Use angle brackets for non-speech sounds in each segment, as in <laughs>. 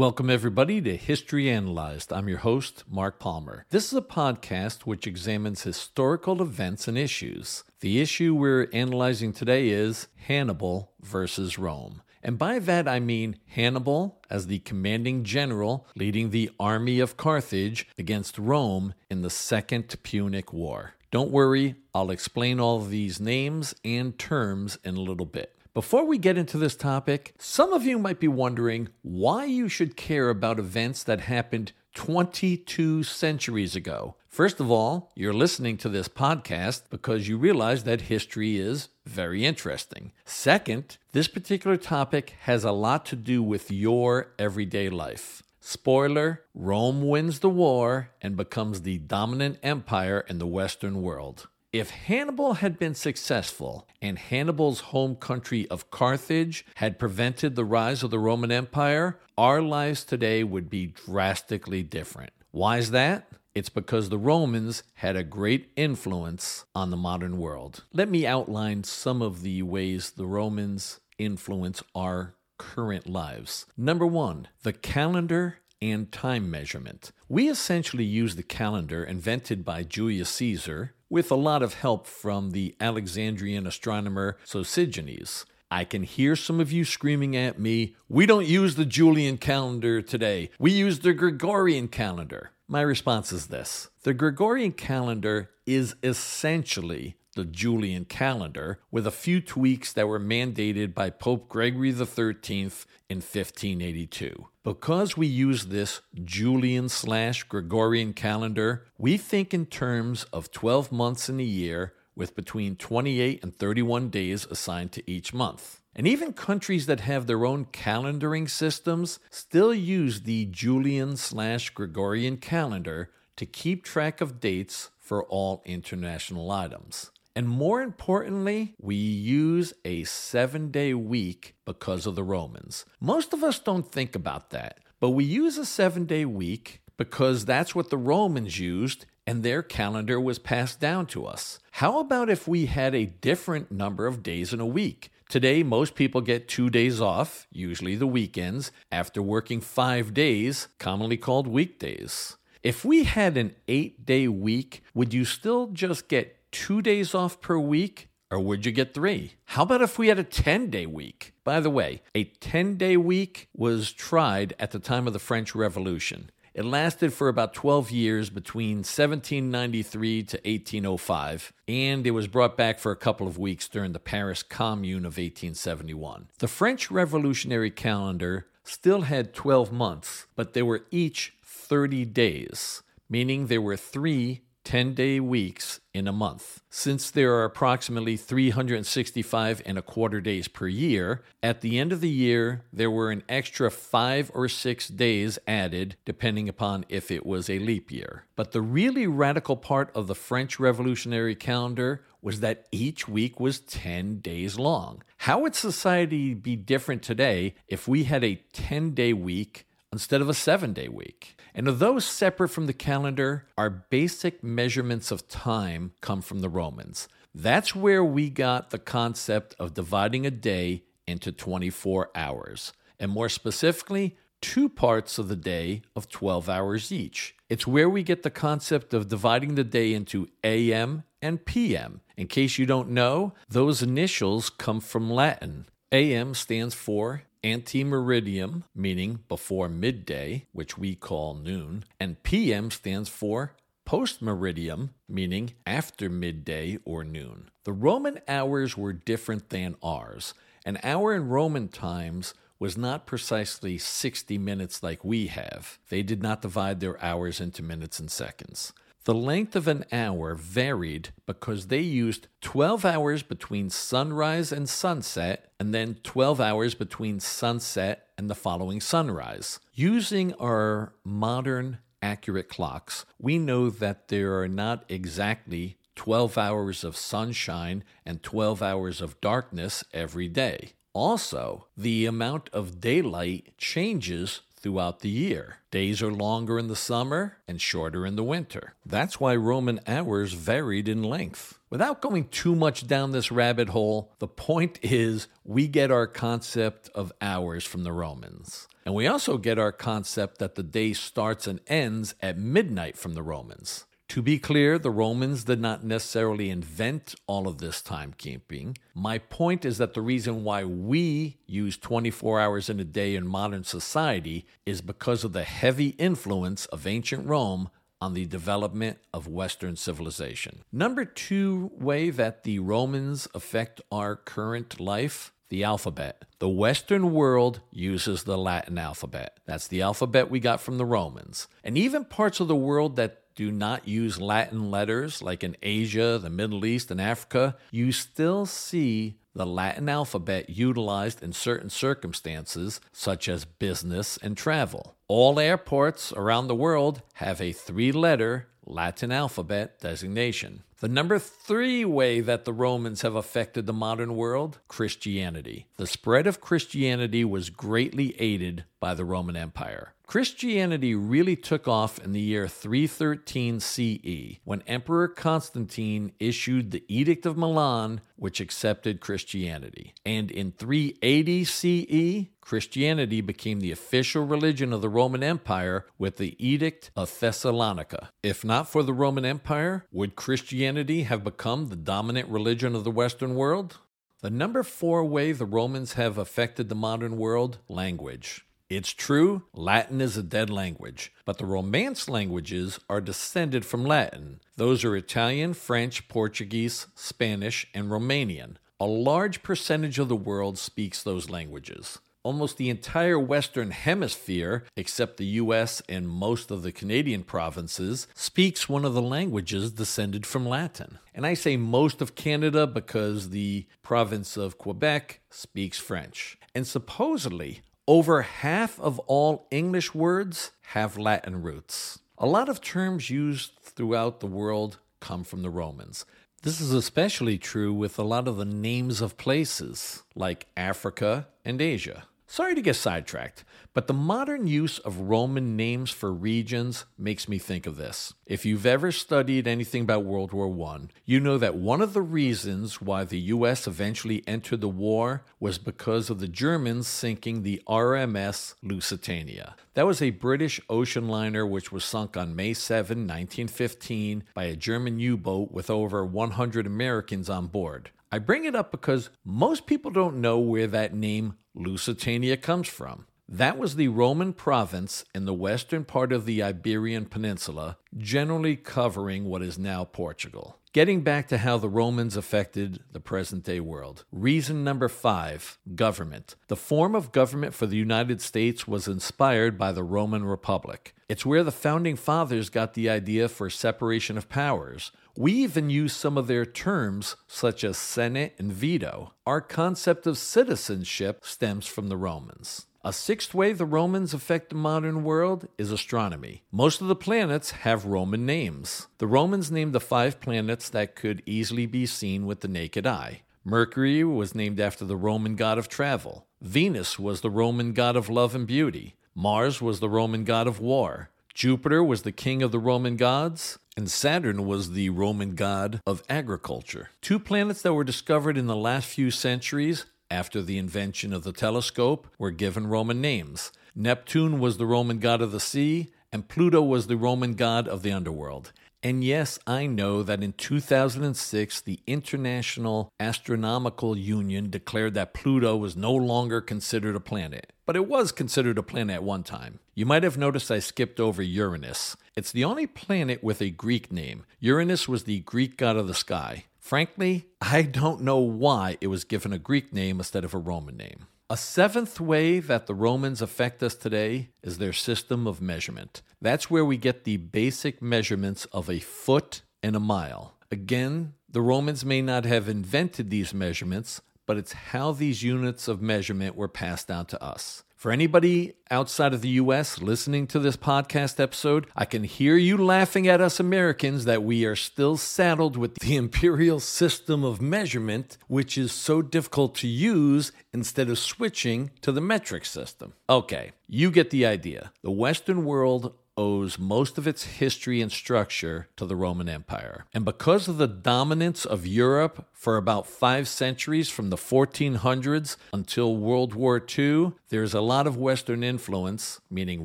Welcome, everybody, to History Analyzed. I'm your host, Mark Palmer. This is a podcast which examines historical events and issues. The issue we're analyzing today is Hannibal versus Rome. And by that I mean Hannibal as the commanding general leading the army of Carthage against Rome in the Second Punic War. Don't worry, I'll explain all these names and terms in a little bit. Before we get into this topic, some of you might be wondering why you should care about events that happened 22 centuries ago. First of all, you're listening to this podcast because you realize that history is very interesting. Second, this particular topic has a lot to do with your everyday life. Spoiler Rome wins the war and becomes the dominant empire in the Western world. If Hannibal had been successful and Hannibal's home country of Carthage had prevented the rise of the Roman Empire, our lives today would be drastically different. Why is that? It's because the Romans had a great influence on the modern world. Let me outline some of the ways the Romans influence our current lives. Number one, the calendar and time measurement. We essentially use the calendar invented by Julius Caesar with a lot of help from the Alexandrian astronomer Sosigenes. I can hear some of you screaming at me, We don't use the Julian calendar today. We use the Gregorian calendar. My response is this The Gregorian calendar is essentially the Julian calendar, with a few tweaks that were mandated by Pope Gregory XIII in 1582. Because we use this Julian slash Gregorian calendar, we think in terms of 12 months in a year with between 28 and 31 days assigned to each month. And even countries that have their own calendaring systems still use the Julian slash Gregorian calendar to keep track of dates for all international items. And more importantly, we use a seven day week because of the Romans. Most of us don't think about that, but we use a seven day week because that's what the Romans used and their calendar was passed down to us. How about if we had a different number of days in a week? Today, most people get two days off, usually the weekends, after working five days, commonly called weekdays. If we had an eight day week, would you still just get two days off per week? Or would you get three? How about if we had a 10 day week? By the way, a 10 day week was tried at the time of the French Revolution. It lasted for about 12 years between 1793 to 1805, and it was brought back for a couple of weeks during the Paris Commune of 1871. The French Revolutionary calendar still had 12 months, but they were each 30 days, meaning there were three 10 day weeks in a month. Since there are approximately 365 and a quarter days per year, at the end of the year, there were an extra five or six days added, depending upon if it was a leap year. But the really radical part of the French Revolutionary calendar was that each week was 10 days long. How would society be different today if we had a 10 day week instead of a seven day week? And although separate from the calendar, our basic measurements of time come from the Romans. That's where we got the concept of dividing a day into 24 hours, and more specifically, two parts of the day of 12 hours each. It's where we get the concept of dividing the day into AM and PM. In case you don't know, those initials come from Latin. AM stands for ante meridiem, meaning before midday, which we call noon, and PM stands for post meridiem, meaning after midday or noon. The Roman hours were different than ours. An hour in Roman times was not precisely 60 minutes like we have. They did not divide their hours into minutes and seconds. The length of an hour varied because they used 12 hours between sunrise and sunset, and then 12 hours between sunset and the following sunrise. Using our modern accurate clocks, we know that there are not exactly 12 hours of sunshine and 12 hours of darkness every day. Also, the amount of daylight changes throughout the year. Days are longer in the summer and shorter in the winter. That's why Roman hours varied in length. Without going too much down this rabbit hole, the point is we get our concept of hours from the Romans. And we also get our concept that the day starts and ends at midnight from the Romans. To be clear, the Romans did not necessarily invent all of this timekeeping. My point is that the reason why we use 24 hours in a day in modern society is because of the heavy influence of ancient Rome on the development of Western civilization. Number two way that the Romans affect our current life the alphabet. The Western world uses the Latin alphabet. That's the alphabet we got from the Romans. And even parts of the world that do not use Latin letters, like in Asia, the Middle East, and Africa, you still see the Latin alphabet utilized in certain circumstances, such as business and travel. All airports around the world have a three letter Latin alphabet designation. The number three way that the Romans have affected the modern world Christianity. The spread of Christianity was greatly aided by the Roman Empire. Christianity really took off in the year 313 CE when Emperor Constantine issued the Edict of Milan, which accepted Christianity. And in 380 CE, Christianity became the official religion of the Roman Empire with the Edict of Thessalonica. If not for the Roman Empire, would Christianity have become the dominant religion of the Western world? The number four way the Romans have affected the modern world language. It's true, Latin is a dead language, but the Romance languages are descended from Latin. Those are Italian, French, Portuguese, Spanish, and Romanian. A large percentage of the world speaks those languages. Almost the entire Western Hemisphere, except the US and most of the Canadian provinces, speaks one of the languages descended from Latin. And I say most of Canada because the province of Quebec speaks French. And supposedly, over half of all English words have Latin roots. A lot of terms used throughout the world come from the Romans. This is especially true with a lot of the names of places like Africa and Asia. Sorry to get sidetracked, but the modern use of Roman names for regions makes me think of this. If you've ever studied anything about World War I, you know that one of the reasons why the US eventually entered the war was because of the Germans sinking the RMS Lusitania. That was a British ocean liner which was sunk on May 7, 1915, by a German U boat with over 100 Americans on board. I bring it up because most people don't know where that name Lusitania comes from. That was the Roman province in the western part of the Iberian Peninsula, generally covering what is now Portugal. Getting back to how the Romans affected the present day world. Reason number five government. The form of government for the United States was inspired by the Roman Republic. It's where the founding fathers got the idea for separation of powers. We even use some of their terms, such as Senate and veto. Our concept of citizenship stems from the Romans. A sixth way the Romans affect the modern world is astronomy. Most of the planets have Roman names. The Romans named the five planets that could easily be seen with the naked eye. Mercury was named after the Roman god of travel. Venus was the Roman god of love and beauty. Mars was the Roman god of war. Jupiter was the king of the Roman gods, and Saturn was the Roman god of agriculture. Two planets that were discovered in the last few centuries after the invention of the telescope, were given Roman names. Neptune was the Roman god of the sea, and Pluto was the Roman god of the underworld. And yes, I know that in 2006, the International Astronomical Union declared that Pluto was no longer considered a planet, but it was considered a planet at one time. You might have noticed I skipped over Uranus. It's the only planet with a Greek name. Uranus was the Greek god of the sky. Frankly, I don't know why it was given a Greek name instead of a Roman name. A seventh way that the Romans affect us today is their system of measurement. That's where we get the basic measurements of a foot and a mile. Again, the Romans may not have invented these measurements, but it's how these units of measurement were passed down to us. For anybody outside of the US listening to this podcast episode, I can hear you laughing at us Americans that we are still saddled with the <laughs> imperial system of measurement, which is so difficult to use instead of switching to the metric system. Okay, you get the idea. The Western world owes most of its history and structure to the Roman Empire. And because of the dominance of Europe for about five centuries from the 1400s until World War II, there's a lot of Western influence, meaning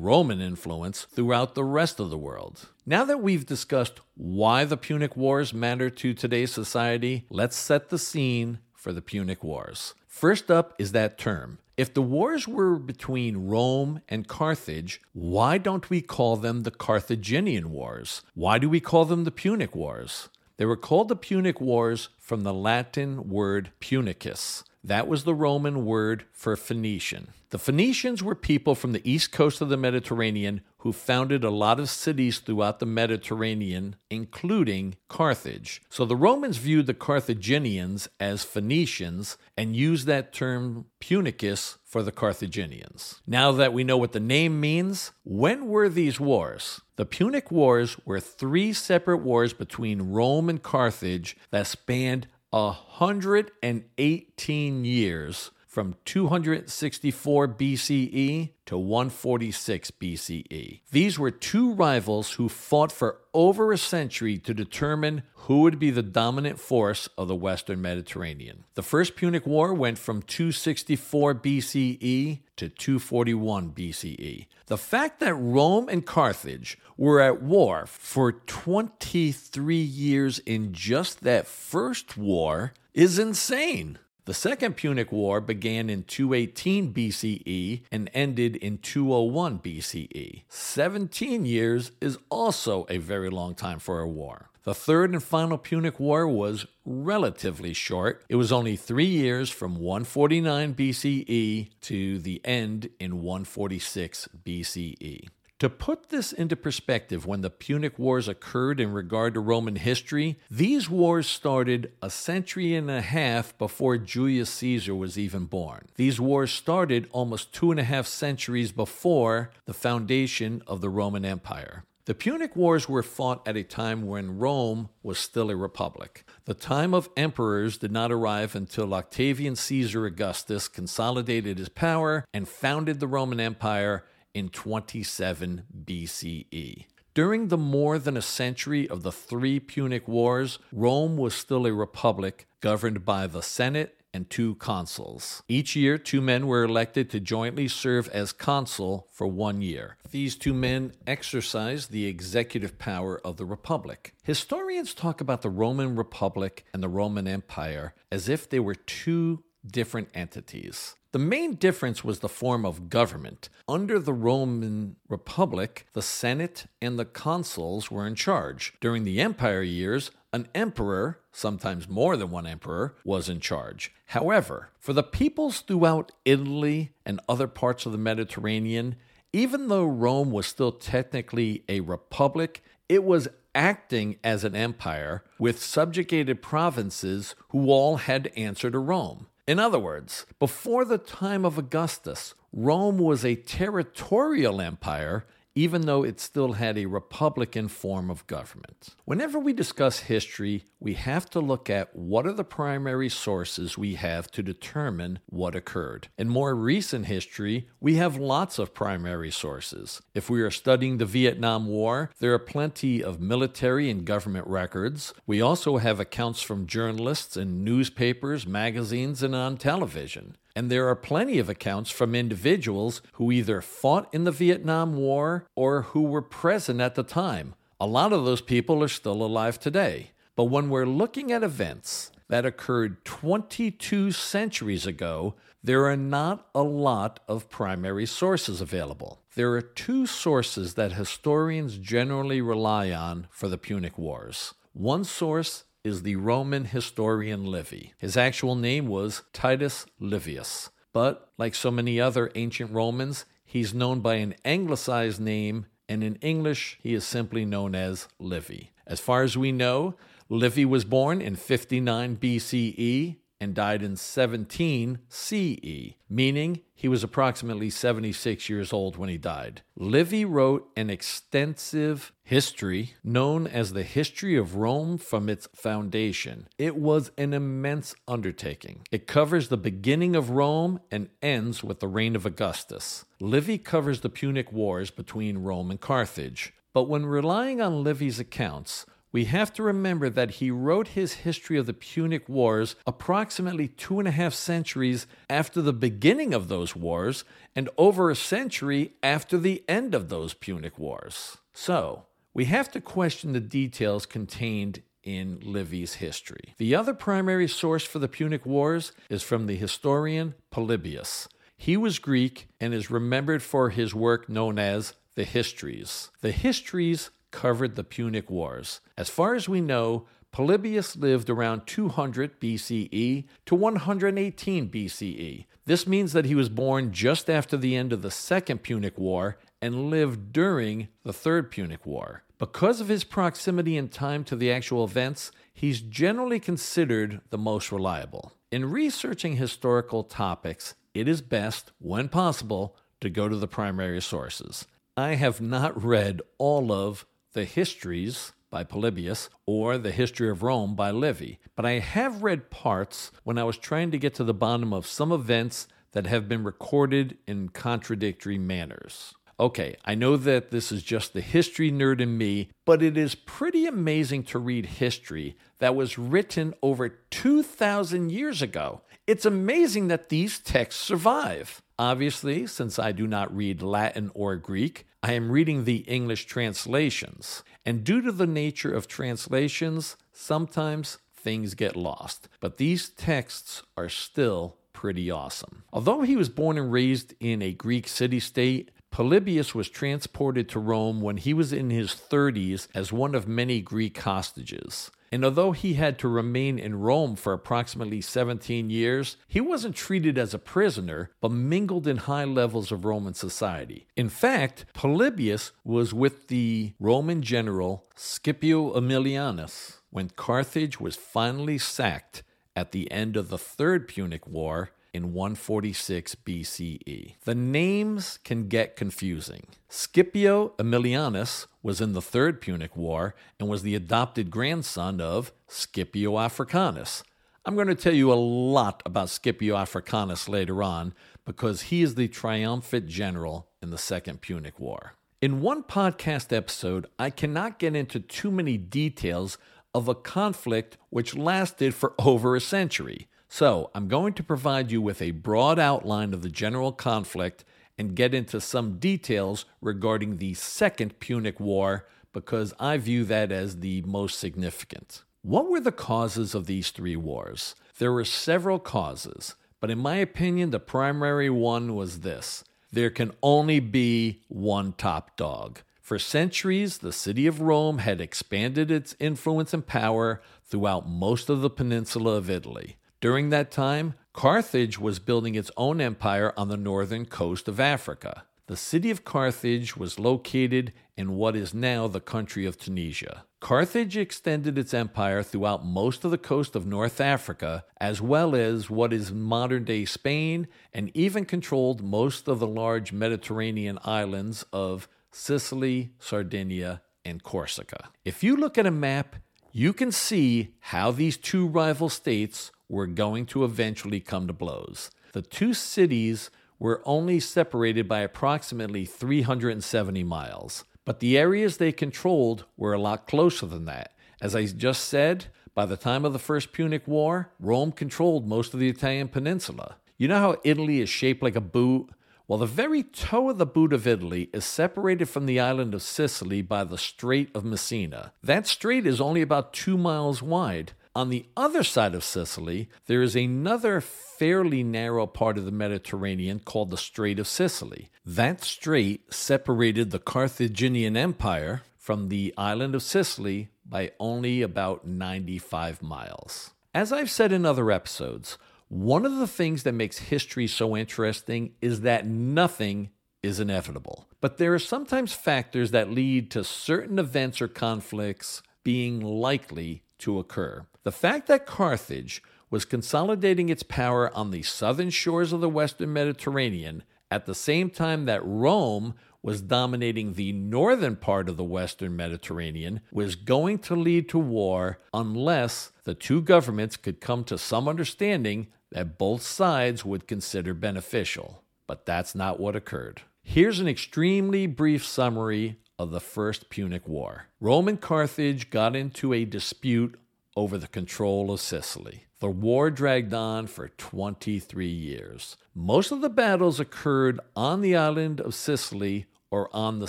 Roman influence, throughout the rest of the world. Now that we've discussed why the Punic Wars matter to today's society, let's set the scene for the Punic Wars. First up is that term. If the wars were between Rome and Carthage, why don't we call them the Carthaginian Wars? Why do we call them the Punic Wars? They were called the Punic Wars from the Latin word punicus. That was the Roman word for Phoenician. The Phoenicians were people from the east coast of the Mediterranean who founded a lot of cities throughout the Mediterranean, including Carthage. So the Romans viewed the Carthaginians as Phoenicians and used that term Punicus for the Carthaginians. Now that we know what the name means, when were these wars? The Punic Wars were three separate wars between Rome and Carthage that spanned 118 years from 264 BCE to 146 BCE. These were two rivals who fought for over a century to determine who would be the dominant force of the Western Mediterranean. The First Punic War went from 264 BCE to 241 BCE. The fact that Rome and Carthage were at war for 23 years in just that first war is insane. The Second Punic War began in 218 BCE and ended in 201 BCE. 17 years is also a very long time for a war. The third and final Punic War was relatively short. It was only three years from 149 BCE to the end in 146 BCE. To put this into perspective, when the Punic Wars occurred in regard to Roman history, these wars started a century and a half before Julius Caesar was even born. These wars started almost two and a half centuries before the foundation of the Roman Empire. The Punic Wars were fought at a time when Rome was still a republic. The time of emperors did not arrive until Octavian Caesar Augustus consolidated his power and founded the Roman Empire in 27 BCE. During the more than a century of the three Punic Wars, Rome was still a republic governed by the Senate and two consuls. Each year, two men were elected to jointly serve as consul for one year. These two men exercised the executive power of the republic. Historians talk about the Roman Republic and the Roman Empire as if they were two different entities. The main difference was the form of government. Under the Roman Republic, the Senate and the consuls were in charge. During the empire years, an emperor, sometimes more than one emperor, was in charge. However, for the peoples throughout Italy and other parts of the Mediterranean, even though Rome was still technically a republic, it was acting as an empire with subjugated provinces who all had to answer to Rome. In other words, before the time of Augustus, Rome was a territorial empire even though it still had a republican form of government. Whenever we discuss history, we have to look at what are the primary sources we have to determine what occurred. In more recent history, we have lots of primary sources. If we are studying the Vietnam War, there are plenty of military and government records. We also have accounts from journalists in newspapers, magazines, and on television. And there are plenty of accounts from individuals who either fought in the Vietnam War or who were present at the time. A lot of those people are still alive today. But when we're looking at events that occurred 22 centuries ago, there are not a lot of primary sources available. There are two sources that historians generally rely on for the Punic Wars. One source is the Roman historian Livy. His actual name was Titus Livius, but like so many other ancient Romans, he's known by an anglicized name, and in English, he is simply known as Livy. As far as we know, Livy was born in 59 BCE and died in 17 CE, meaning he was approximately 76 years old when he died. Livy wrote an extensive history known as the History of Rome from its foundation. It was an immense undertaking. It covers the beginning of Rome and ends with the reign of Augustus. Livy covers the Punic Wars between Rome and Carthage. But when relying on Livy's accounts, we have to remember that he wrote his history of the Punic Wars approximately two and a half centuries after the beginning of those wars and over a century after the end of those Punic Wars. So, we have to question the details contained in Livy's history. The other primary source for the Punic Wars is from the historian Polybius. He was Greek and is remembered for his work known as the Histories. The Histories covered the Punic Wars. As far as we know, Polybius lived around 200 BCE to 118 BCE. This means that he was born just after the end of the Second Punic War and lived during the Third Punic War. Because of his proximity in time to the actual events, he's generally considered the most reliable. In researching historical topics, it is best, when possible, to go to the primary sources. I have not read all of the Histories by Polybius or The History of Rome by Livy, but I have read parts when I was trying to get to the bottom of some events that have been recorded in contradictory manners. Okay, I know that this is just the history nerd in me, but it is pretty amazing to read history that was written over 2,000 years ago. It's amazing that these texts survive. Obviously, since I do not read Latin or Greek, I am reading the English translations. And due to the nature of translations, sometimes things get lost. But these texts are still pretty awesome. Although he was born and raised in a Greek city state, Polybius was transported to Rome when he was in his 30s as one of many Greek hostages. And although he had to remain in Rome for approximately 17 years, he wasn't treated as a prisoner, but mingled in high levels of Roman society. In fact, Polybius was with the Roman general Scipio Aemilianus when Carthage was finally sacked at the end of the Third Punic War in 146 BCE. The names can get confusing. Scipio Aemilianus was in the Third Punic War and was the adopted grandson of Scipio Africanus. I'm going to tell you a lot about Scipio Africanus later on because he is the triumphant general in the Second Punic War. In one podcast episode, I cannot get into too many details of a conflict which lasted for over a century. So, I'm going to provide you with a broad outline of the general conflict and get into some details regarding the Second Punic War because I view that as the most significant. What were the causes of these three wars? There were several causes, but in my opinion, the primary one was this there can only be one top dog. For centuries, the city of Rome had expanded its influence and power throughout most of the peninsula of Italy. During that time, Carthage was building its own empire on the northern coast of Africa. The city of Carthage was located in what is now the country of Tunisia. Carthage extended its empire throughout most of the coast of North Africa, as well as what is modern day Spain, and even controlled most of the large Mediterranean islands of Sicily, Sardinia, and Corsica. If you look at a map, you can see how these two rival states were going to eventually come to blows. The two cities were only separated by approximately 370 miles, but the areas they controlled were a lot closer than that. As I just said, by the time of the First Punic War, Rome controlled most of the Italian peninsula. You know how Italy is shaped like a boot? Well, the very toe of the boot of Italy is separated from the island of Sicily by the Strait of Messina. That strait is only about two miles wide, on the other side of Sicily, there is another fairly narrow part of the Mediterranean called the Strait of Sicily. That strait separated the Carthaginian Empire from the island of Sicily by only about 95 miles. As I've said in other episodes, one of the things that makes history so interesting is that nothing is inevitable. But there are sometimes factors that lead to certain events or conflicts being likely to occur. The fact that Carthage was consolidating its power on the southern shores of the western Mediterranean at the same time that Rome was dominating the northern part of the western Mediterranean was going to lead to war unless the two governments could come to some understanding that both sides would consider beneficial. But that's not what occurred. Here's an extremely brief summary of the First Punic War. Rome and Carthage got into a dispute over the control of Sicily. The war dragged on for 23 years. Most of the battles occurred on the island of Sicily or on the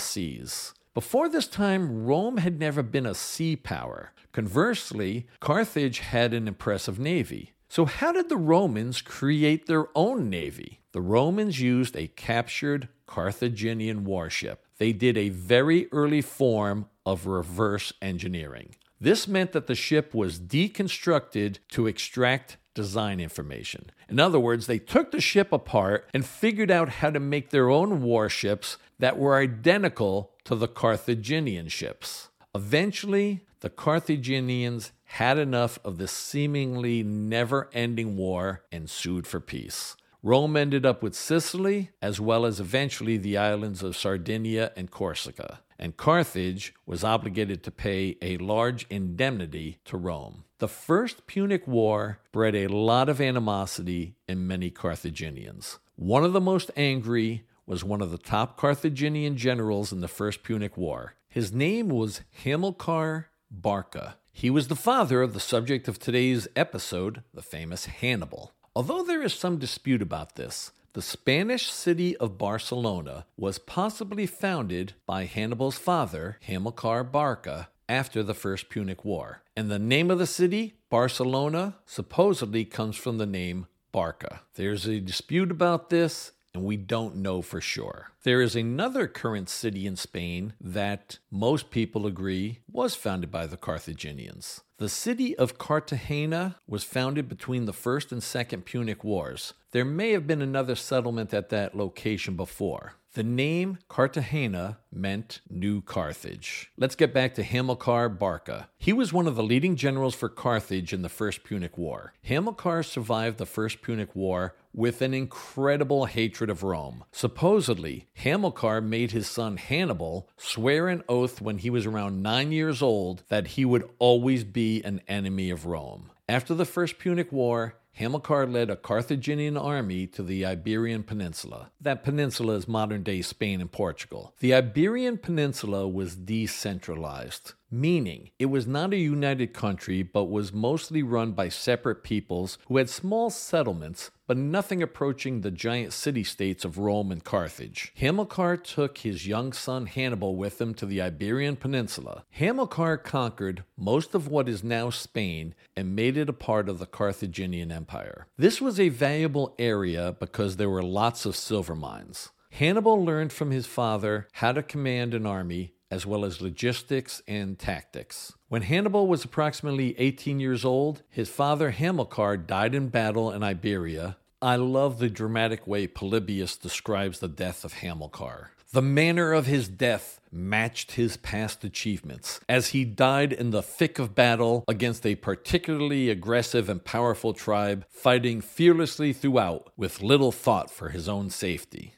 seas. Before this time, Rome had never been a sea power. Conversely, Carthage had an impressive navy. So, how did the Romans create their own navy? The Romans used a captured Carthaginian warship. They did a very early form of reverse engineering. This meant that the ship was deconstructed to extract design information. In other words, they took the ship apart and figured out how to make their own warships that were identical to the Carthaginian ships. Eventually, the Carthaginians had enough of this seemingly never ending war and sued for peace. Rome ended up with Sicily, as well as eventually the islands of Sardinia and Corsica, and Carthage was obligated to pay a large indemnity to Rome. The First Punic War bred a lot of animosity in many Carthaginians. One of the most angry was one of the top Carthaginian generals in the First Punic War. His name was Hamilcar Barca. He was the father of the subject of today's episode, the famous Hannibal. Although there is some dispute about this, the Spanish city of Barcelona was possibly founded by Hannibal's father, Hamilcar Barca, after the First Punic War. And the name of the city, Barcelona, supposedly comes from the name Barca. There's a dispute about this, and we don't know for sure. There is another current city in Spain that most people agree was founded by the Carthaginians. The city of Cartagena was founded between the First and Second Punic Wars. There may have been another settlement at that location before. The name Cartagena meant New Carthage. Let's get back to Hamilcar Barca. He was one of the leading generals for Carthage in the First Punic War. Hamilcar survived the First Punic War with an incredible hatred of Rome. Supposedly, Hamilcar made his son Hannibal swear an oath when he was around nine years old that he would always be an enemy of Rome. After the First Punic War, Hamilcar led a Carthaginian army to the Iberian Peninsula. That peninsula is modern day Spain and Portugal. The Iberian Peninsula was decentralized meaning it was not a united country but was mostly run by separate peoples who had small settlements but nothing approaching the giant city states of Rome and Carthage. Hamilcar took his young son Hannibal with him to the Iberian Peninsula. Hamilcar conquered most of what is now Spain and made it a part of the Carthaginian Empire. This was a valuable area because there were lots of silver mines. Hannibal learned from his father how to command an army as well as logistics and tactics. When Hannibal was approximately 18 years old, his father Hamilcar died in battle in Iberia. I love the dramatic way Polybius describes the death of Hamilcar. The manner of his death matched his past achievements, as he died in the thick of battle against a particularly aggressive and powerful tribe, fighting fearlessly throughout with little thought for his own safety.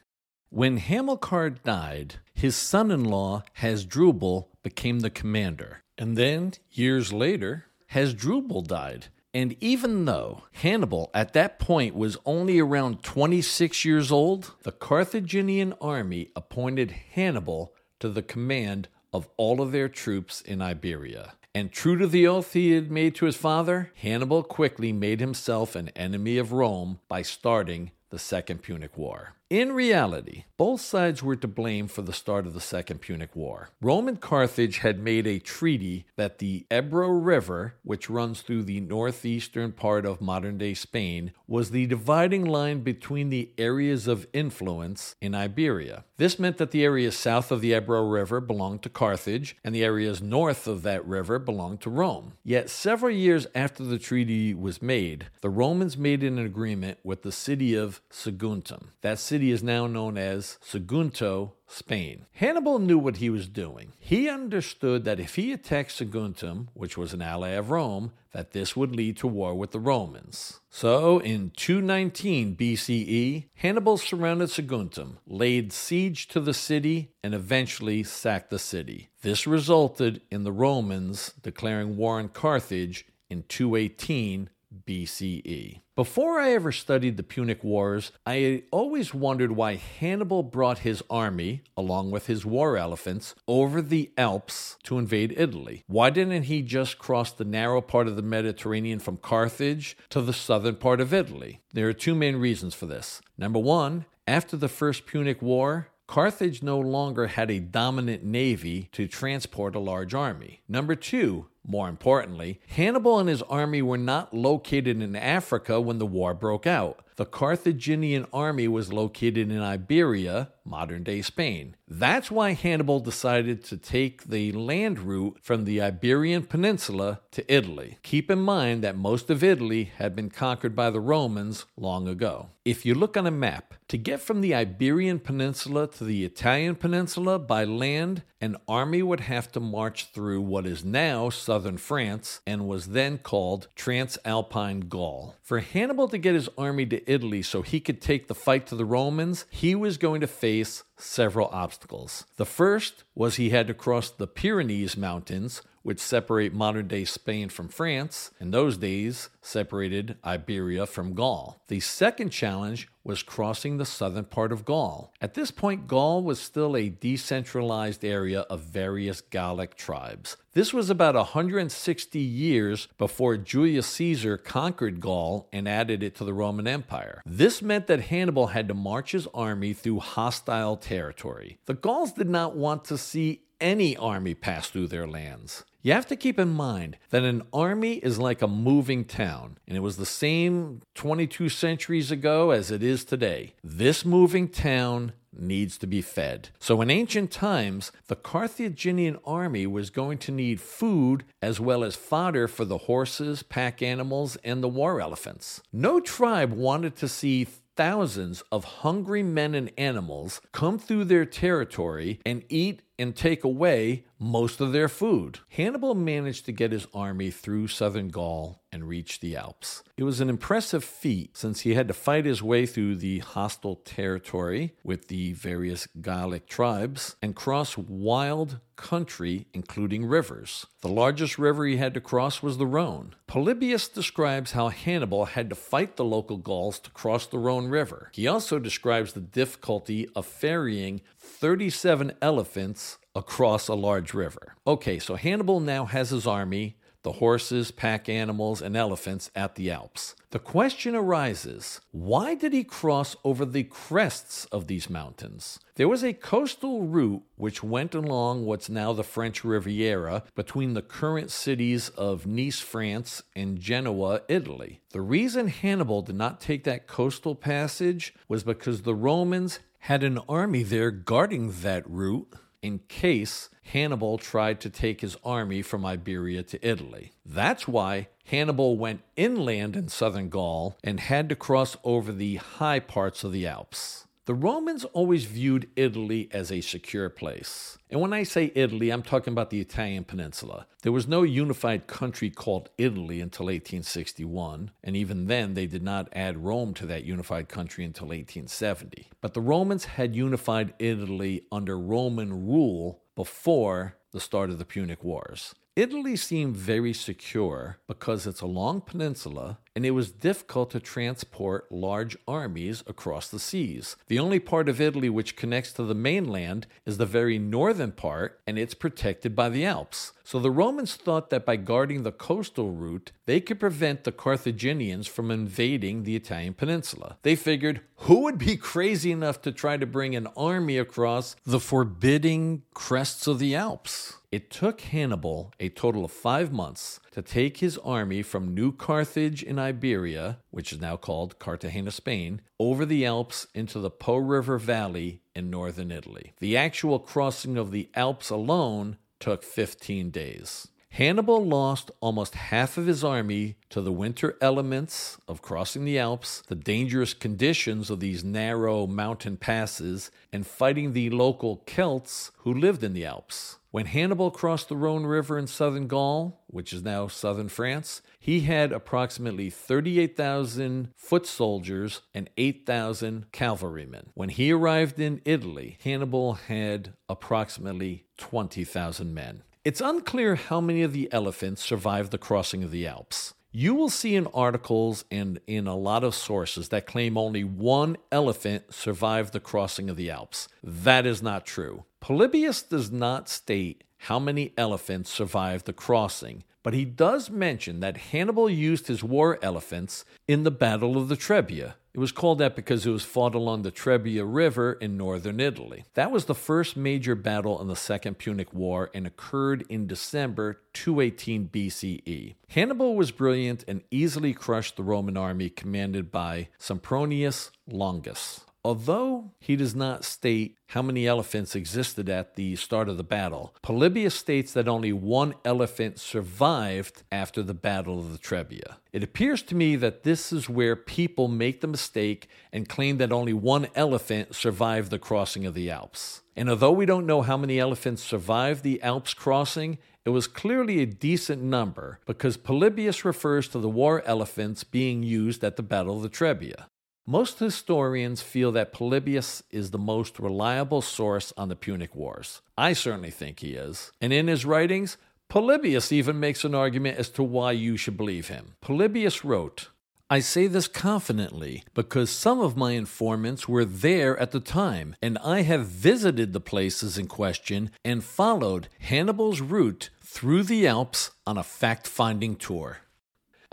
When Hamilcar died, his son in law, Hasdrubal, became the commander. And then, years later, Hasdrubal died. And even though Hannibal at that point was only around 26 years old, the Carthaginian army appointed Hannibal to the command of all of their troops in Iberia. And true to the oath he had made to his father, Hannibal quickly made himself an enemy of Rome by starting the Second Punic War. In reality, both sides were to blame for the start of the Second Punic War. Rome and Carthage had made a treaty that the Ebro River, which runs through the northeastern part of modern day Spain, was the dividing line between the areas of influence in Iberia. This meant that the areas south of the Ebro River belonged to Carthage, and the areas north of that river belonged to Rome. Yet, several years after the treaty was made, the Romans made an agreement with the city of Saguntum. That city city is now known as as Sagunto, Spain. Hannibal knew what he was doing. He understood that if he attacked Saguntum, which was an ally of Rome, that this would lead to war with the Romans. So, in 219 BCE, Hannibal surrounded Saguntum, laid siege to the city, and eventually sacked the city. This resulted in the Romans declaring war on Carthage in 218 BCE. Before I ever studied the Punic Wars, I always wondered why Hannibal brought his army, along with his war elephants, over the Alps to invade Italy. Why didn't he just cross the narrow part of the Mediterranean from Carthage to the southern part of Italy? There are two main reasons for this. Number one, after the First Punic War, Carthage no longer had a dominant navy to transport a large army. Number two, more importantly, Hannibal and his army were not located in Africa when the war broke out. The Carthaginian army was located in Iberia, modern day Spain. That's why Hannibal decided to take the land route from the Iberian Peninsula to Italy. Keep in mind that most of Italy had been conquered by the Romans long ago. If you look on a map, to get from the Iberian Peninsula to the Italian Peninsula by land, an army would have to march through what is now southern France and was then called Transalpine Gaul. For Hannibal to get his army to Italy so he could take the fight to the Romans, he was going to face several obstacles. The first was he had to cross the Pyrenees Mountains, which separate modern day Spain from France, in those days separated Iberia from Gaul. The second challenge was crossing the southern part of Gaul. At this point, Gaul was still a decentralized area of various Gallic tribes. This was about 160 years before Julius Caesar conquered Gaul and added it to the Roman Empire. This meant that Hannibal had to march his army through hostile territory. The Gauls did not want to see any army pass through their lands. You have to keep in mind that an army is like a moving town, and it was the same 22 centuries ago as it is today. This moving town needs to be fed. So, in ancient times, the Carthaginian army was going to need food as well as fodder for the horses, pack animals, and the war elephants. No tribe wanted to see thousands of hungry men and animals come through their territory and eat and take away most of their food. Hannibal managed to get his army through southern Gaul and reach the Alps. It was an impressive feat since he had to fight his way through the hostile territory with the various Gallic tribes and cross wild country, including rivers. The largest river he had to cross was the Rhone. Polybius describes how Hannibal had to fight the local Gauls to cross the Rhone River. He also describes the difficulty of ferrying 37 elephants across a large river. Okay, so Hannibal now has his army, the horses, pack animals, and elephants at the Alps. The question arises why did he cross over the crests of these mountains? There was a coastal route which went along what's now the French Riviera between the current cities of Nice, France, and Genoa, Italy. The reason Hannibal did not take that coastal passage was because the Romans had an army there guarding that route in case Hannibal tried to take his army from Iberia to Italy. That's why Hannibal went inland in southern Gaul and had to cross over the high parts of the Alps. The Romans always viewed Italy as a secure place. And when I say Italy, I'm talking about the Italian peninsula. There was no unified country called Italy until 1861, and even then they did not add Rome to that unified country until 1870. But the Romans had unified Italy under Roman rule before the start of the Punic Wars. Italy seemed very secure because it's a long peninsula and it was difficult to transport large armies across the seas. The only part of Italy which connects to the mainland is the very northern part, and it's protected by the Alps. So the Romans thought that by guarding the coastal route, they could prevent the Carthaginians from invading the Italian peninsula. They figured, who would be crazy enough to try to bring an army across the forbidding crests of the Alps? It took Hannibal a total of five months to take his army from New Carthage in Iberia, which is now called Cartagena, Spain, over the Alps into the Po River Valley in northern Italy. The actual crossing of the Alps alone took 15 days. Hannibal lost almost half of his army to the winter elements of crossing the Alps, the dangerous conditions of these narrow mountain passes, and fighting the local Celts who lived in the Alps. When Hannibal crossed the Rhone River in southern Gaul, which is now southern France, he had approximately 38,000 foot soldiers and 8,000 cavalrymen. When he arrived in Italy, Hannibal had approximately 20,000 men. It's unclear how many of the elephants survived the crossing of the Alps. You will see in articles and in a lot of sources that claim only one elephant survived the crossing of the Alps. That is not true. Polybius does not state how many elephants survived the crossing, but he does mention that Hannibal used his war elephants in the Battle of the Trebia. It was called that because it was fought along the Trebia River in northern Italy. That was the first major battle in the Second Punic War and occurred in December 218 BCE. Hannibal was brilliant and easily crushed the Roman army commanded by Sempronius Longus. Although he does not state how many elephants existed at the start of the battle, Polybius states that only one elephant survived after the Battle of the Trebia. It appears to me that this is where people make the mistake and claim that only one elephant survived the crossing of the Alps. And although we don't know how many elephants survived the Alps crossing, it was clearly a decent number because Polybius refers to the war elephants being used at the Battle of the Trebia. Most historians feel that Polybius is the most reliable source on the Punic Wars. I certainly think he is. And in his writings, Polybius even makes an argument as to why you should believe him. Polybius wrote, I say this confidently because some of my informants were there at the time, and I have visited the places in question and followed Hannibal's route through the Alps on a fact finding tour.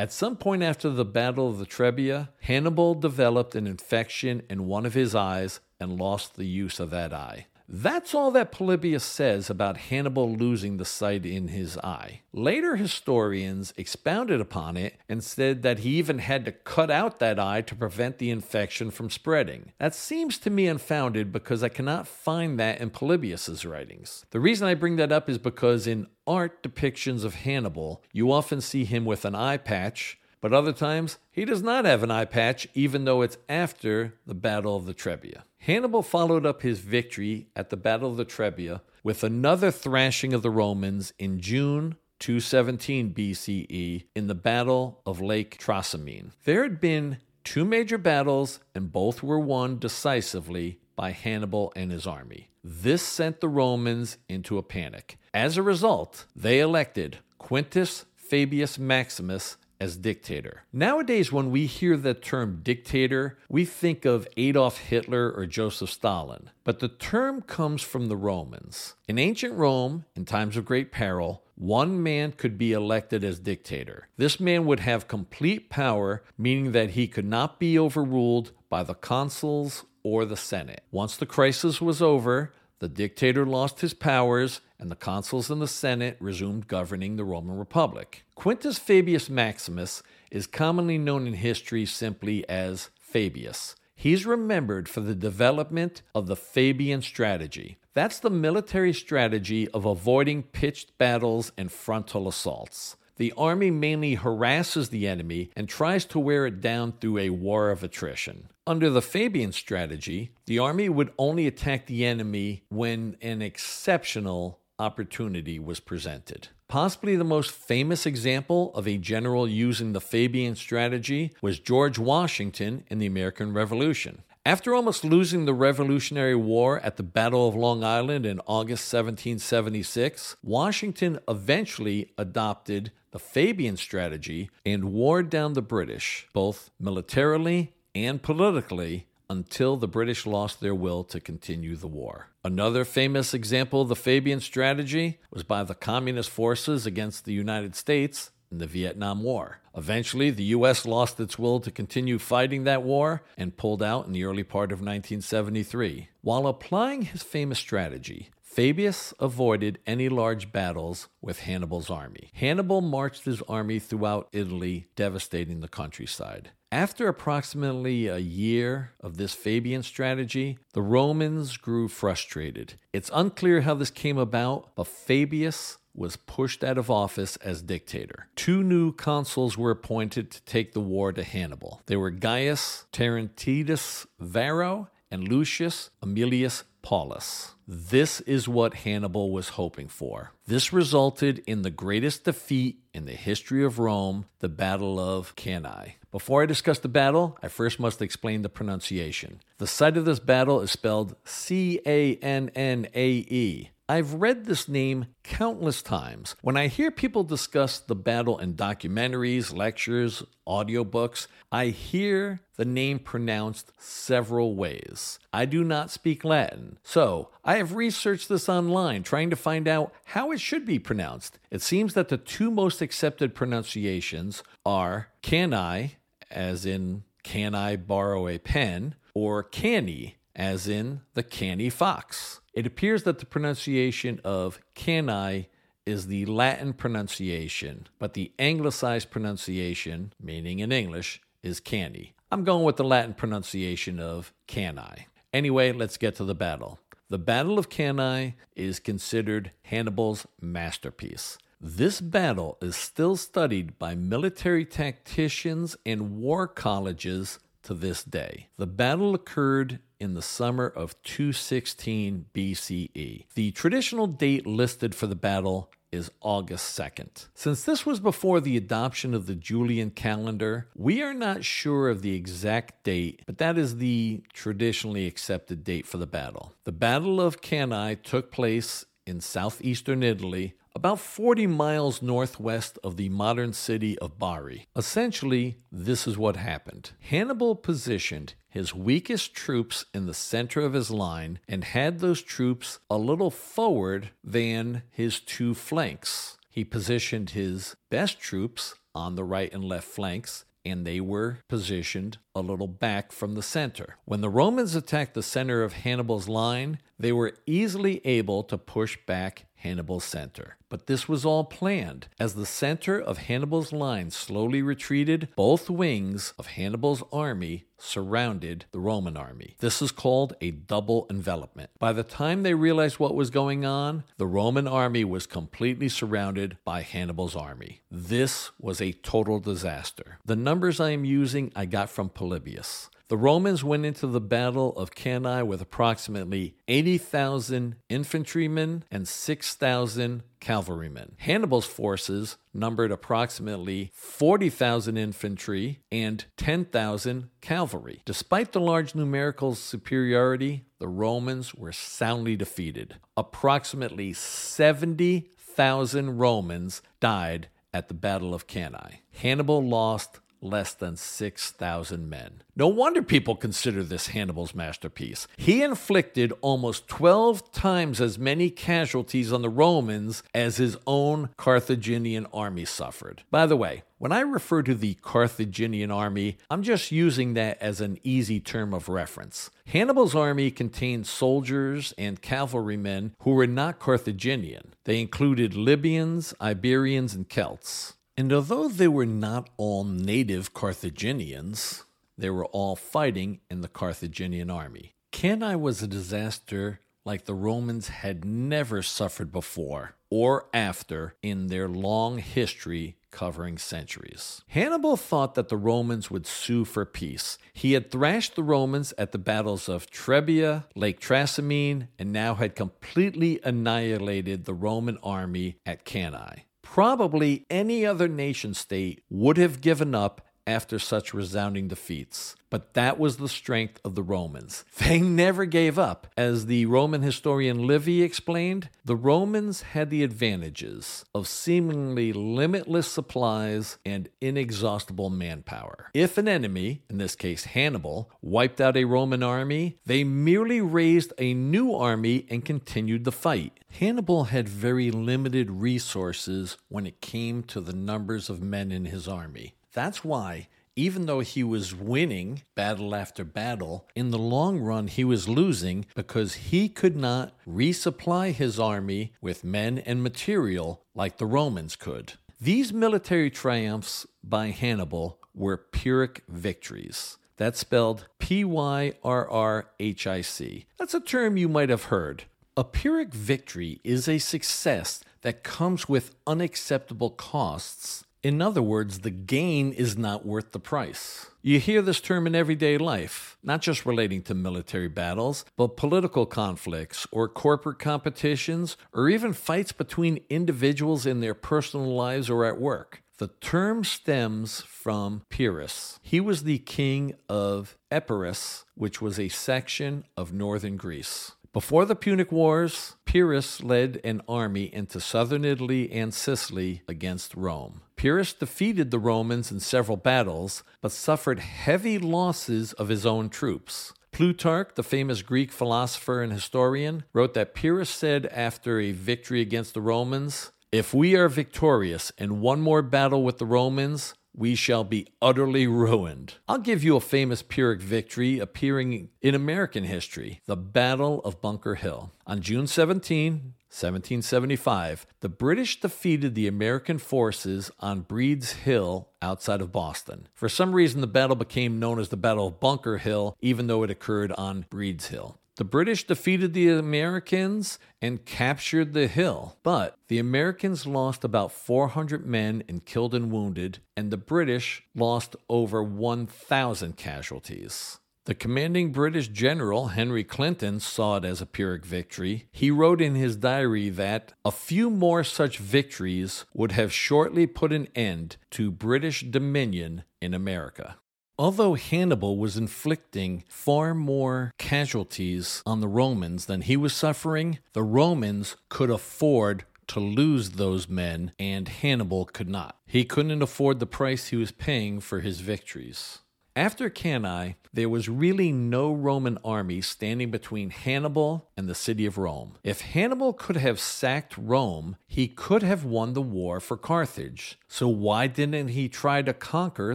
At some point after the Battle of the Trebia, Hannibal developed an infection in one of his eyes and lost the use of that eye. That's all that Polybius says about Hannibal losing the sight in his eye. Later historians expounded upon it and said that he even had to cut out that eye to prevent the infection from spreading. That seems to me unfounded because I cannot find that in Polybius's writings. The reason I bring that up is because in art depictions of Hannibal, you often see him with an eye patch, but other times he does not have an eye patch, even though it's after the Battle of the Trebia. Hannibal followed up his victory at the Battle of the Trebia with another thrashing of the Romans in June 217 BCE in the Battle of Lake Trasimene. There had been two major battles, and both were won decisively by Hannibal and his army. This sent the Romans into a panic. As a result, they elected Quintus Fabius Maximus as dictator. Nowadays, when we hear the term dictator, we think of Adolf Hitler or Joseph Stalin, but the term comes from the Romans. In ancient Rome, in times of great peril, one man could be elected as dictator. This man would have complete power, meaning that he could not be overruled by the consuls or the Senate. Once the crisis was over, the dictator lost his powers, and the consuls and the Senate resumed governing the Roman Republic. Quintus Fabius Maximus is commonly known in history simply as Fabius. He's remembered for the development of the Fabian strategy. That's the military strategy of avoiding pitched battles and frontal assaults. The army mainly harasses the enemy and tries to wear it down through a war of attrition. Under the Fabian strategy, the army would only attack the enemy when an exceptional opportunity was presented. Possibly the most famous example of a general using the Fabian strategy was George Washington in the American Revolution. After almost losing the Revolutionary War at the Battle of Long Island in August 1776, Washington eventually adopted the Fabian strategy and wore down the British, both militarily and politically, until the British lost their will to continue the war. Another famous example of the Fabian strategy was by the Communist forces against the United States in the Vietnam War. Eventually, the U.S. lost its will to continue fighting that war and pulled out in the early part of 1973. While applying his famous strategy, Fabius avoided any large battles with Hannibal's army. Hannibal marched his army throughout Italy, devastating the countryside. After approximately a year of this Fabian strategy, the Romans grew frustrated. It's unclear how this came about, but Fabius was pushed out of office as dictator. Two new consuls were appointed to take the war to Hannibal. They were Gaius Terentius Varro and Lucius Aemilius Paulus. This is what Hannibal was hoping for. This resulted in the greatest defeat in the history of Rome, the Battle of Cannae. Before I discuss the battle, I first must explain the pronunciation. The site of this battle is spelled C A N N A E. I've read this name countless times. When I hear people discuss the battle in documentaries, lectures, audiobooks, I hear the name pronounced several ways. I do not speak Latin, so I have researched this online trying to find out how it should be pronounced. It seems that the two most accepted pronunciations are canai, as in can I borrow a pen, or canny, as in the canny fox. It appears that the pronunciation of cani is the Latin pronunciation, but the anglicized pronunciation, meaning in English, is candy. I'm going with the Latin pronunciation of cani. Anyway, let's get to the battle. The Battle of Cannae is considered Hannibal's masterpiece. This battle is still studied by military tacticians and war colleges to this day. The battle occurred in the summer of 216 BCE. The traditional date listed for the battle is August 2nd. Since this was before the adoption of the Julian calendar, we are not sure of the exact date, but that is the traditionally accepted date for the battle. The Battle of Cannae took place in southeastern Italy about 40 miles northwest of the modern city of Bari. Essentially, this is what happened Hannibal positioned his weakest troops in the center of his line and had those troops a little forward than his two flanks. He positioned his best troops on the right and left flanks and they were positioned a little back from the center. When the Romans attacked the center of Hannibal's line, they were easily able to push back Hannibal's center. But this was all planned. As the center of Hannibal's line slowly retreated, both wings of Hannibal's army surrounded the Roman army. This is called a double envelopment. By the time they realized what was going on, the Roman army was completely surrounded by Hannibal's army. This was a total disaster. The numbers I am using I got from Polybius. The Romans went into the Battle of Cannae with approximately 80,000 infantrymen and 6,000 cavalrymen. Hannibal's forces numbered approximately 40,000 infantry and 10,000 cavalry. Despite the large numerical superiority, the Romans were soundly defeated. Approximately 70,000 Romans died at the Battle of Cannae. Hannibal lost less than 6,000 men. No wonder people consider this Hannibal's masterpiece. He inflicted almost 12 times as many casualties on the Romans as his own Carthaginian army suffered. By the way, when I refer to the Carthaginian army, I'm just using that as an easy term of reference. Hannibal's army contained soldiers and cavalrymen who were not Carthaginian. They included Libyans, Iberians, and Celts. And although they were not all native Carthaginians, they were all fighting in the Carthaginian army. Cannae was a disaster like the Romans had never suffered before or after in their long history covering centuries. Hannibal thought that the Romans would sue for peace. He had thrashed the Romans at the battles of Trebia, Lake Trasimene, and now had completely annihilated the Roman army at Cannae. Probably any other nation state would have given up after such resounding defeats. But that was the strength of the Romans. They never gave up. As the Roman historian Livy explained, the Romans had the advantages of seemingly limitless supplies and inexhaustible manpower. If an enemy, in this case Hannibal, wiped out a Roman army, they merely raised a new army and continued the fight. Hannibal had very limited resources when it came to the numbers of men in his army. That's why, even though he was winning battle after battle, in the long run he was losing because he could not resupply his army with men and material like the Romans could. These military triumphs by Hannibal were Pyrrhic victories. That's spelled P Y R R H I C. That's a term you might have heard. A Pyrrhic victory is a success that comes with unacceptable costs. In other words, the gain is not worth the price. You hear this term in everyday life, not just relating to military battles, but political conflicts or corporate competitions, or even fights between individuals in their personal lives or at work. The term stems from Pyrrhus. He was the king of Epirus, which was a section of northern Greece. Before the Punic Wars, Pyrrhus led an army into southern Italy and Sicily against Rome. Pyrrhus defeated the Romans in several battles, but suffered heavy losses of his own troops. Plutarch, the famous Greek philosopher and historian, wrote that Pyrrhus said after a victory against the Romans, If we are victorious in one more battle with the Romans, we shall be utterly ruined. I'll give you a famous Pyrrhic victory appearing in American history the Battle of Bunker Hill. On June 17, 1775, the British defeated the American forces on Breed's Hill outside of Boston. For some reason, the battle became known as the Battle of Bunker Hill, even though it occurred on Breed's Hill. The British defeated the Americans and captured the hill, but the Americans lost about 400 men in killed and wounded, and the British lost over 1,000 casualties. The commanding British general, Henry Clinton, saw it as a Pyrrhic victory. He wrote in his diary that a few more such victories would have shortly put an end to British dominion in America. Although Hannibal was inflicting far more casualties on the Romans than he was suffering, the Romans could afford to lose those men, and Hannibal could not. He couldn't afford the price he was paying for his victories. After Cannae, there was really no Roman army standing between Hannibal and the city of Rome. If Hannibal could have sacked Rome, he could have won the war for Carthage. So why didn't he try to conquer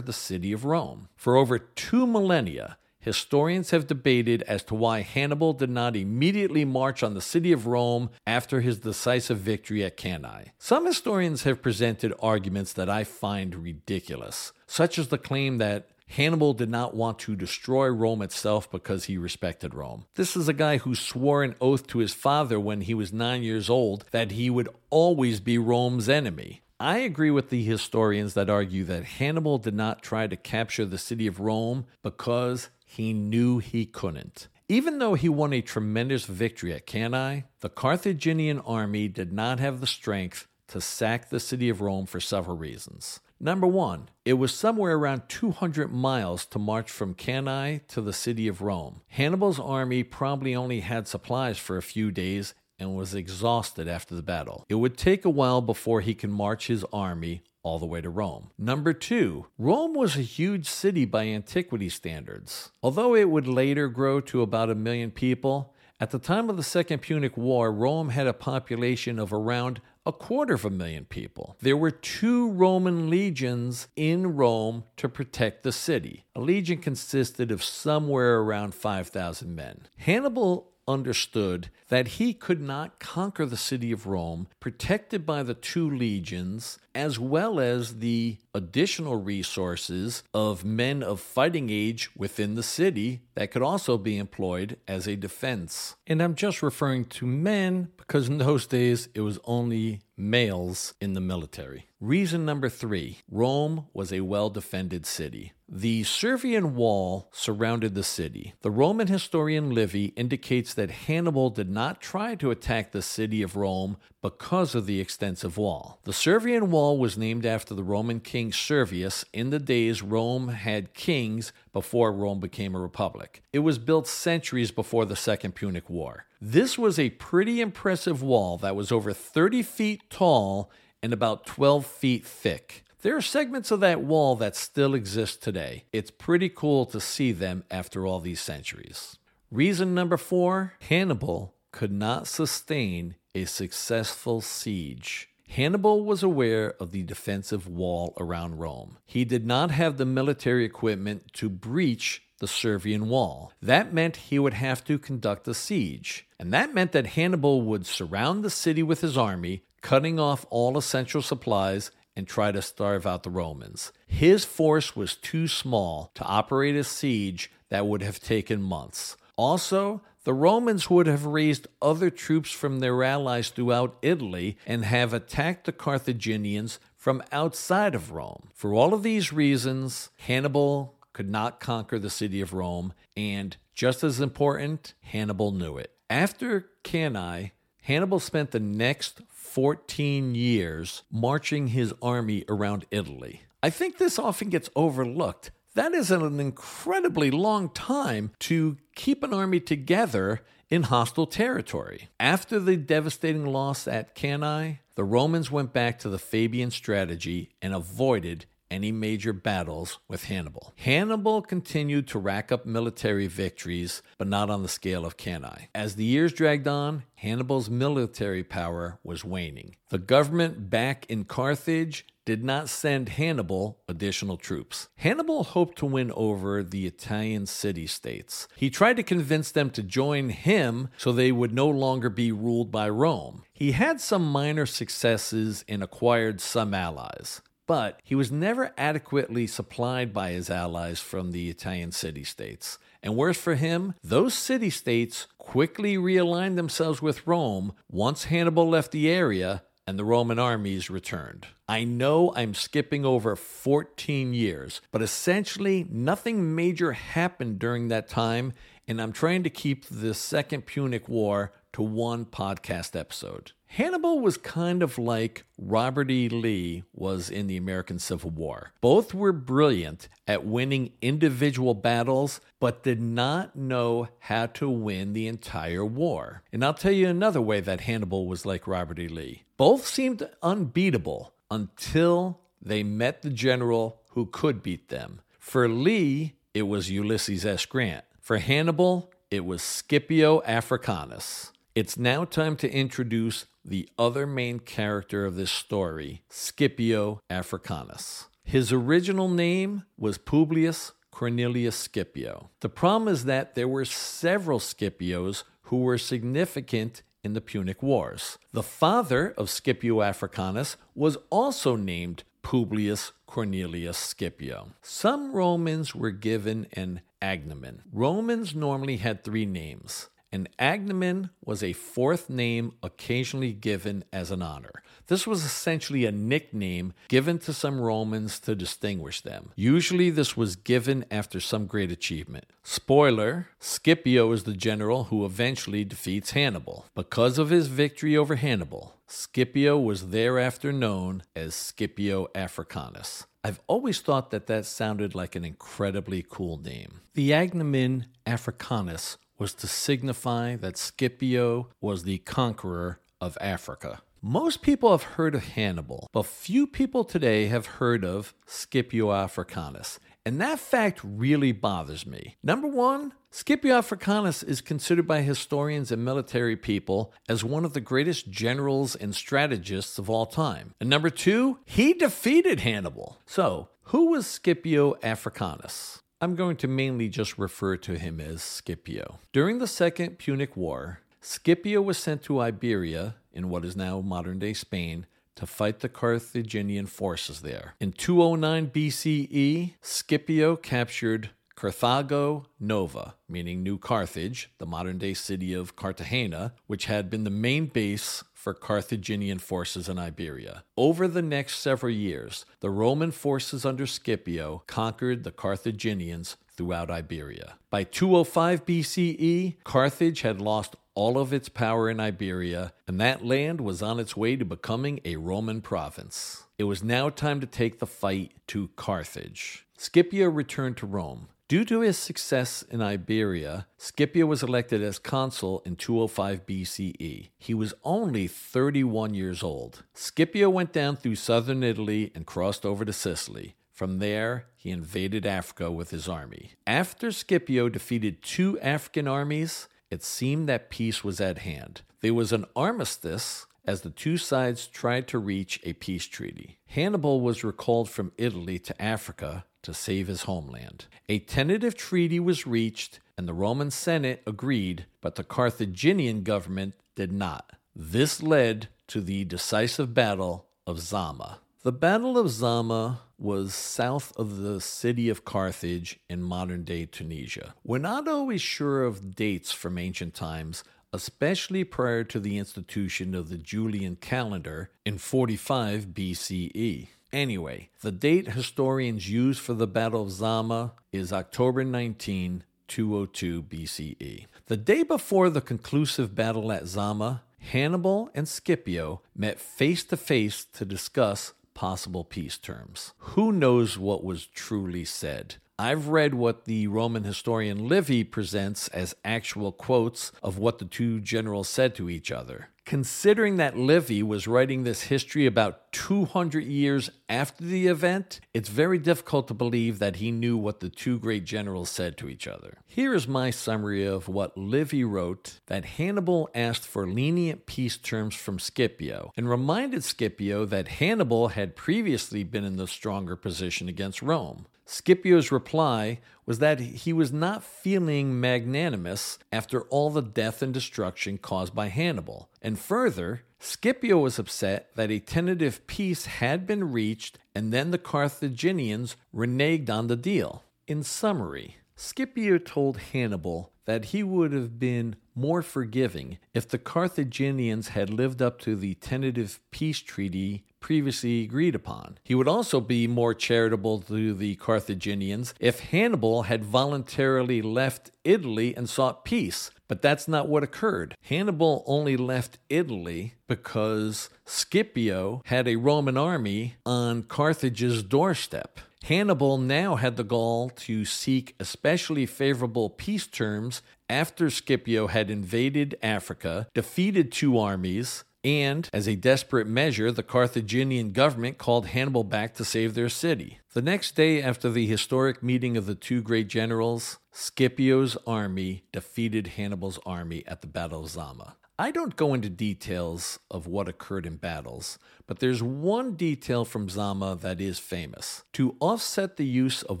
the city of Rome? For over two millennia, Historians have debated as to why Hannibal did not immediately march on the city of Rome after his decisive victory at Cannae. Some historians have presented arguments that I find ridiculous, such as the claim that Hannibal did not want to destroy Rome itself because he respected Rome. This is a guy who swore an oath to his father when he was nine years old that he would always be Rome's enemy. I agree with the historians that argue that Hannibal did not try to capture the city of Rome because he knew he couldn't. Even though he won a tremendous victory at Cannae, the Carthaginian army did not have the strength to sack the city of Rome for several reasons. Number one, it was somewhere around 200 miles to march from Cannae to the city of Rome. Hannibal's army probably only had supplies for a few days and was exhausted after the battle. It would take a while before he can march his army all the way to Rome. Number two, Rome was a huge city by antiquity standards. Although it would later grow to about a million people, at the time of the Second Punic War, Rome had a population of around a quarter of a million people. There were two Roman legions in Rome to protect the city. A legion consisted of somewhere around 5,000 men. Hannibal understood that he could not conquer the city of Rome, protected by the two legions, as well as the additional resources of men of fighting age within the city that could also be employed as a defense. And I'm just referring to men because in those days it was only males in the military. Reason number three Rome was a well defended city. The Servian wall surrounded the city. The Roman historian Livy indicates that Hannibal did not try to attack the city of Rome because of the extensive wall. The Servian wall was named after the Roman king Servius in the days Rome had kings before Rome became a republic. It was built centuries before the Second Punic War. This was a pretty impressive wall that was over 30 feet tall and about 12 feet thick. There are segments of that wall that still exist today. It's pretty cool to see them after all these centuries. Reason number four Hannibal could not sustain a successful siege. Hannibal was aware of the defensive wall around Rome. He did not have the military equipment to breach the Servian wall. That meant he would have to conduct a siege. And that meant that Hannibal would surround the city with his army, cutting off all essential supplies and try to starve out the Romans. His force was too small to operate a siege that would have taken months. Also, the Romans would have raised other troops from their allies throughout Italy and have attacked the Carthaginians from outside of Rome. For all of these reasons, Hannibal could not conquer the city of Rome, and just as important, Hannibal knew it. After Cannae, Hannibal spent the next 14 years marching his army around Italy. I think this often gets overlooked. That is an incredibly long time to keep an army together in hostile territory. After the devastating loss at Cannae, the Romans went back to the Fabian strategy and avoided any major battles with Hannibal. Hannibal continued to rack up military victories, but not on the scale of Cannae. As the years dragged on, Hannibal's military power was waning. The government back in Carthage did not send Hannibal additional troops. Hannibal hoped to win over the Italian city states. He tried to convince them to join him so they would no longer be ruled by Rome. He had some minor successes and acquired some allies but he was never adequately supplied by his allies from the Italian city states. And worse for him, those city states quickly realigned themselves with Rome once Hannibal left the area and the Roman armies returned. I know I'm skipping over 14 years, but essentially nothing major happened during that time, and I'm trying to keep the Second Punic War to one podcast episode. Hannibal was kind of like Robert E. Lee was in the American Civil War. Both were brilliant at winning individual battles, but did not know how to win the entire war. And I'll tell you another way that Hannibal was like Robert E. Lee. Both seemed unbeatable until they met the general who could beat them. For Lee, it was Ulysses S. Grant. For Hannibal, it was Scipio Africanus. It's now time to introduce the other main character of this story, Scipio Africanus. His original name was Publius Cornelius Scipio. The problem is that there were several Scipios who were significant in the Punic Wars. The father of Scipio Africanus was also named Publius Cornelius Scipio. Some Romans were given an agnomen. Romans normally had three names an agnomen was a fourth name occasionally given as an honor. This was essentially a nickname given to some Romans to distinguish them. Usually, this was given after some great achievement. Spoiler Scipio is the general who eventually defeats Hannibal. Because of his victory over Hannibal, Scipio was thereafter known as Scipio Africanus. I've always thought that that sounded like an incredibly cool name. The agnomen Africanus was to signify that Scipio was the conqueror of Africa. Most people have heard of Hannibal, but few people today have heard of Scipio Africanus. And that fact really bothers me. Number one, Scipio Africanus is considered by historians and military people as one of the greatest generals and strategists of all time. And number two, he defeated Hannibal. So, who was Scipio Africanus? I'm going to mainly just refer to him as Scipio. During the Second Punic War, Scipio was sent to Iberia, in what is now modern day Spain, to fight the Carthaginian forces there. In 209 BCE, Scipio captured Carthago Nova, meaning New Carthage, the modern day city of Cartagena, which had been the main base for Carthaginian forces in Iberia. Over the next several years, the Roman forces under Scipio conquered the Carthaginians throughout Iberia. By 205 BCE, Carthage had lost all of its power in Iberia, and that land was on its way to becoming a Roman province. It was now time to take the fight to Carthage. Scipio returned to Rome. Due to his success in Iberia, Scipio was elected as consul in 205 BCE. He was only 31 years old. Scipio went down through southern Italy and crossed over to Sicily. From there, he invaded Africa with his army. After Scipio defeated two African armies, it seemed that peace was at hand. There was an armistice as the two sides tried to reach a peace treaty. Hannibal was recalled from Italy to Africa to save his homeland. A tentative treaty was reached, and the Roman Senate agreed, but the Carthaginian government did not. This led to the decisive battle of Zama. The Battle of Zama was south of the city of Carthage in modern day Tunisia. We're not always sure of dates from ancient times, especially prior to the institution of the Julian calendar in 45 BCE. Anyway, the date historians use for the Battle of Zama is October 19, 202 BCE. The day before the conclusive battle at Zama, Hannibal and Scipio met face to face to discuss possible peace terms. Who knows what was truly said? I've read what the Roman historian Livy presents as actual quotes of what the two generals said to each other. Considering that Livy was writing this history about 200 years after the event, it's very difficult to believe that he knew what the two great generals said to each other. Here is my summary of what Livy wrote that Hannibal asked for lenient peace terms from Scipio and reminded Scipio that Hannibal had previously been in the stronger position against Rome. Scipio's reply was that he was not feeling magnanimous after all the death and destruction caused by Hannibal. And further, Scipio was upset that a tentative peace had been reached and then the Carthaginians reneged on the deal. In summary, Scipio told Hannibal that he would have been more forgiving if the Carthaginians had lived up to the tentative peace treaty previously agreed upon. He would also be more charitable to the Carthaginians if Hannibal had voluntarily left Italy and sought peace. But that's not what occurred. Hannibal only left Italy because Scipio had a Roman army on Carthage's doorstep. Hannibal now had the gall to seek especially favorable peace terms after Scipio had invaded Africa, defeated two armies, and, as a desperate measure, the Carthaginian government called Hannibal back to save their city. The next day after the historic meeting of the two great generals, Scipio's army defeated Hannibal's army at the Battle of Zama. I don't go into details of what occurred in battles, but there's one detail from Zama that is famous. To offset the use of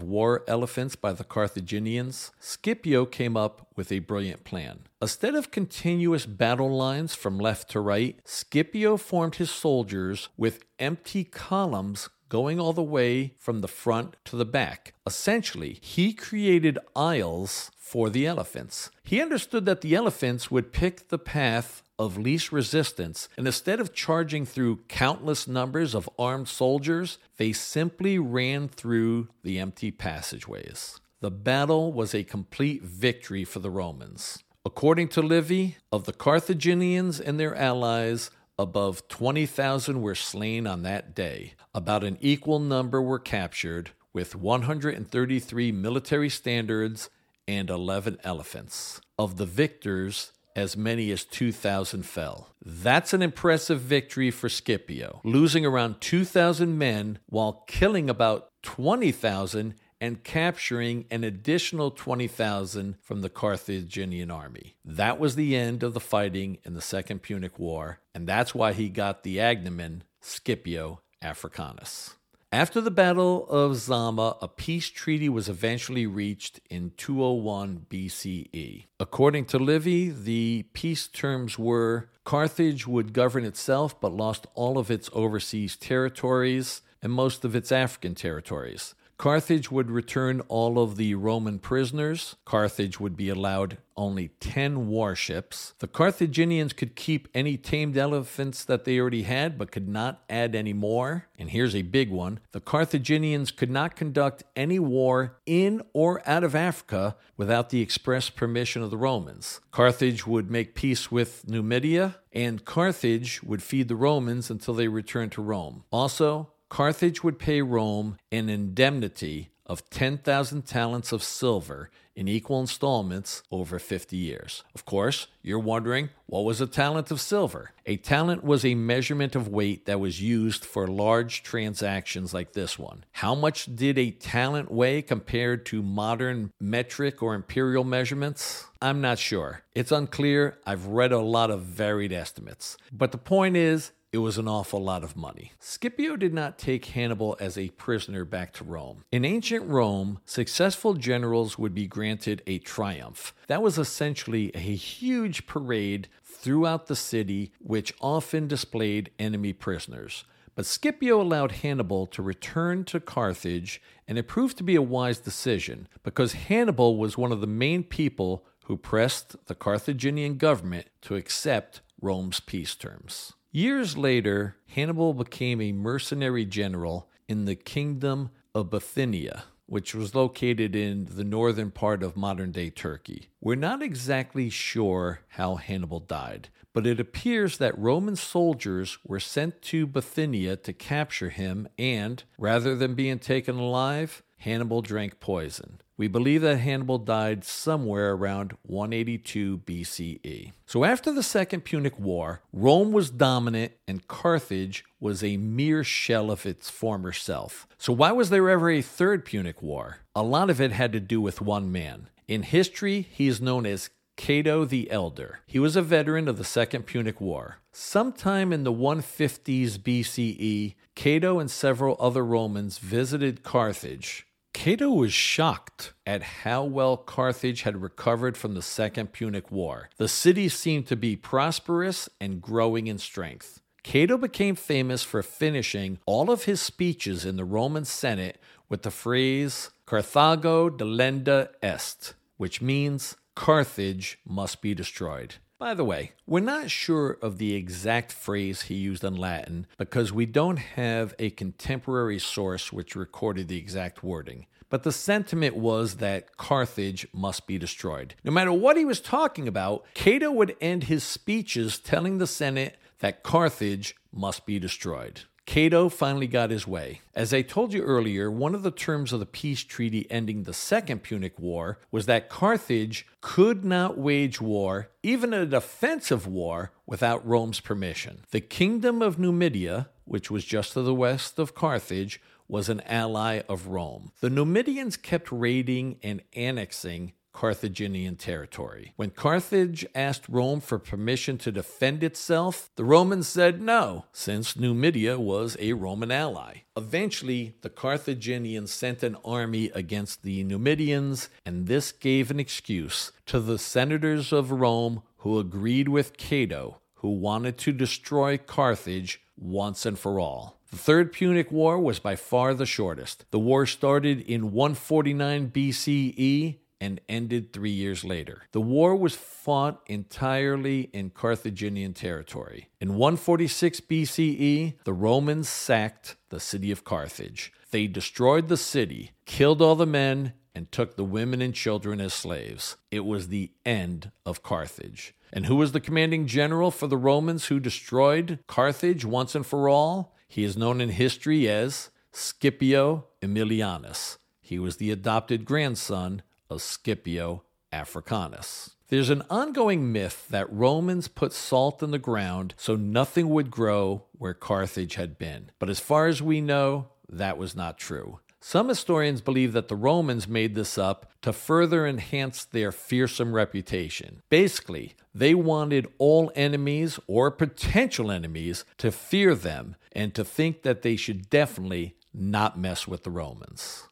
war elephants by the Carthaginians, Scipio came up with a brilliant plan. Instead of continuous battle lines from left to right, Scipio formed his soldiers with empty columns going all the way from the front to the back. Essentially, he created aisles for the elephants. He understood that the elephants would pick the path of least resistance, and instead of charging through countless numbers of armed soldiers, they simply ran through the empty passageways. The battle was a complete victory for the Romans. According to Livy, of the Carthaginians and their allies, above 20,000 were slain on that day. About an equal number were captured, with 133 military standards and 11 elephants. Of the victors, as many as 2,000 fell. That's an impressive victory for Scipio, losing around 2,000 men while killing about 20,000 and capturing an additional 20,000 from the Carthaginian army. That was the end of the fighting in the Second Punic War, and that's why he got the agnomen Scipio Africanus. After the Battle of Zama, a peace treaty was eventually reached in 201 BCE. According to Livy, the peace terms were Carthage would govern itself but lost all of its overseas territories and most of its African territories. Carthage would return all of the Roman prisoners. Carthage would be allowed only 10 warships. The Carthaginians could keep any tamed elephants that they already had, but could not add any more. And here's a big one the Carthaginians could not conduct any war in or out of Africa without the express permission of the Romans. Carthage would make peace with Numidia, and Carthage would feed the Romans until they returned to Rome. Also, Carthage would pay Rome an indemnity of 10,000 talents of silver in equal installments over 50 years. Of course, you're wondering what was a talent of silver? A talent was a measurement of weight that was used for large transactions like this one. How much did a talent weigh compared to modern metric or imperial measurements? I'm not sure. It's unclear. I've read a lot of varied estimates. But the point is, it was an awful lot of money. Scipio did not take Hannibal as a prisoner back to Rome. In ancient Rome, successful generals would be granted a triumph. That was essentially a huge parade throughout the city, which often displayed enemy prisoners. but Scipio allowed Hannibal to return to Carthage, and it proved to be a wise decision because Hannibal was one of the main people who pressed the Carthaginian government to accept Rome's peace terms. Years later, Hannibal became a mercenary general in the kingdom of Bithynia, which was located in the northern part of modern day Turkey. We're not exactly sure how Hannibal died, but it appears that Roman soldiers were sent to Bithynia to capture him, and rather than being taken alive, Hannibal drank poison. We believe that Hannibal died somewhere around 182 BCE. So, after the Second Punic War, Rome was dominant and Carthage was a mere shell of its former self. So, why was there ever a Third Punic War? A lot of it had to do with one man. In history, he is known as Cato the Elder. He was a veteran of the Second Punic War. Sometime in the 150s BCE, Cato and several other Romans visited Carthage Cato was shocked at how well Carthage had recovered from the Second Punic War. The city seemed to be prosperous and growing in strength. Cato became famous for finishing all of his speeches in the Roman Senate with the phrase Carthago delenda est, which means Carthage must be destroyed. By the way, we're not sure of the exact phrase he used in Latin because we don't have a contemporary source which recorded the exact wording. But the sentiment was that Carthage must be destroyed. No matter what he was talking about, Cato would end his speeches telling the Senate that Carthage must be destroyed. Cato finally got his way. As I told you earlier, one of the terms of the peace treaty ending the Second Punic War was that Carthage could not wage war, even a defensive war, without Rome's permission. The kingdom of Numidia, which was just to the west of Carthage, was an ally of Rome. The Numidians kept raiding and annexing Carthaginian territory. When Carthage asked Rome for permission to defend itself, the Romans said no, since Numidia was a Roman ally. Eventually, the Carthaginians sent an army against the Numidians, and this gave an excuse to the senators of Rome who agreed with Cato, who wanted to destroy Carthage once and for all. The Third Punic War was by far the shortest. The war started in 149 BCE and ended three years later. The war was fought entirely in Carthaginian territory. In 146 BCE, the Romans sacked the city of Carthage. They destroyed the city, killed all the men, and took the women and children as slaves. It was the end of Carthage. And who was the commanding general for the Romans who destroyed Carthage once and for all? He is known in history as Scipio Aemilianus. He was the adopted grandson of Scipio Africanus. There's an ongoing myth that Romans put salt in the ground so nothing would grow where Carthage had been. But as far as we know, that was not true. Some historians believe that the Romans made this up to further enhance their fearsome reputation. Basically, they wanted all enemies or potential enemies to fear them and to think that they should definitely not mess with the Romans.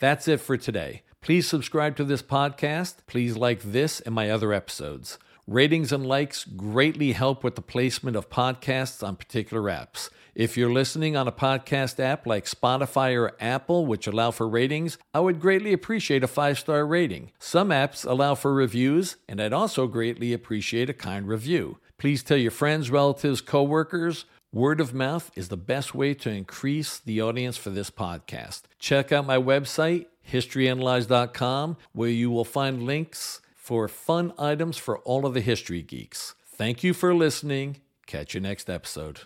That's it for today. Please subscribe to this podcast. Please like this and my other episodes. Ratings and likes greatly help with the placement of podcasts on particular apps. If you're listening on a podcast app like Spotify or Apple, which allow for ratings, I would greatly appreciate a five star rating. Some apps allow for reviews, and I'd also greatly appreciate a kind review. Please tell your friends, relatives, coworkers. Word of mouth is the best way to increase the audience for this podcast. Check out my website, historyanalyze.com, where you will find links for fun items for all of the history geeks. Thank you for listening. Catch you next episode.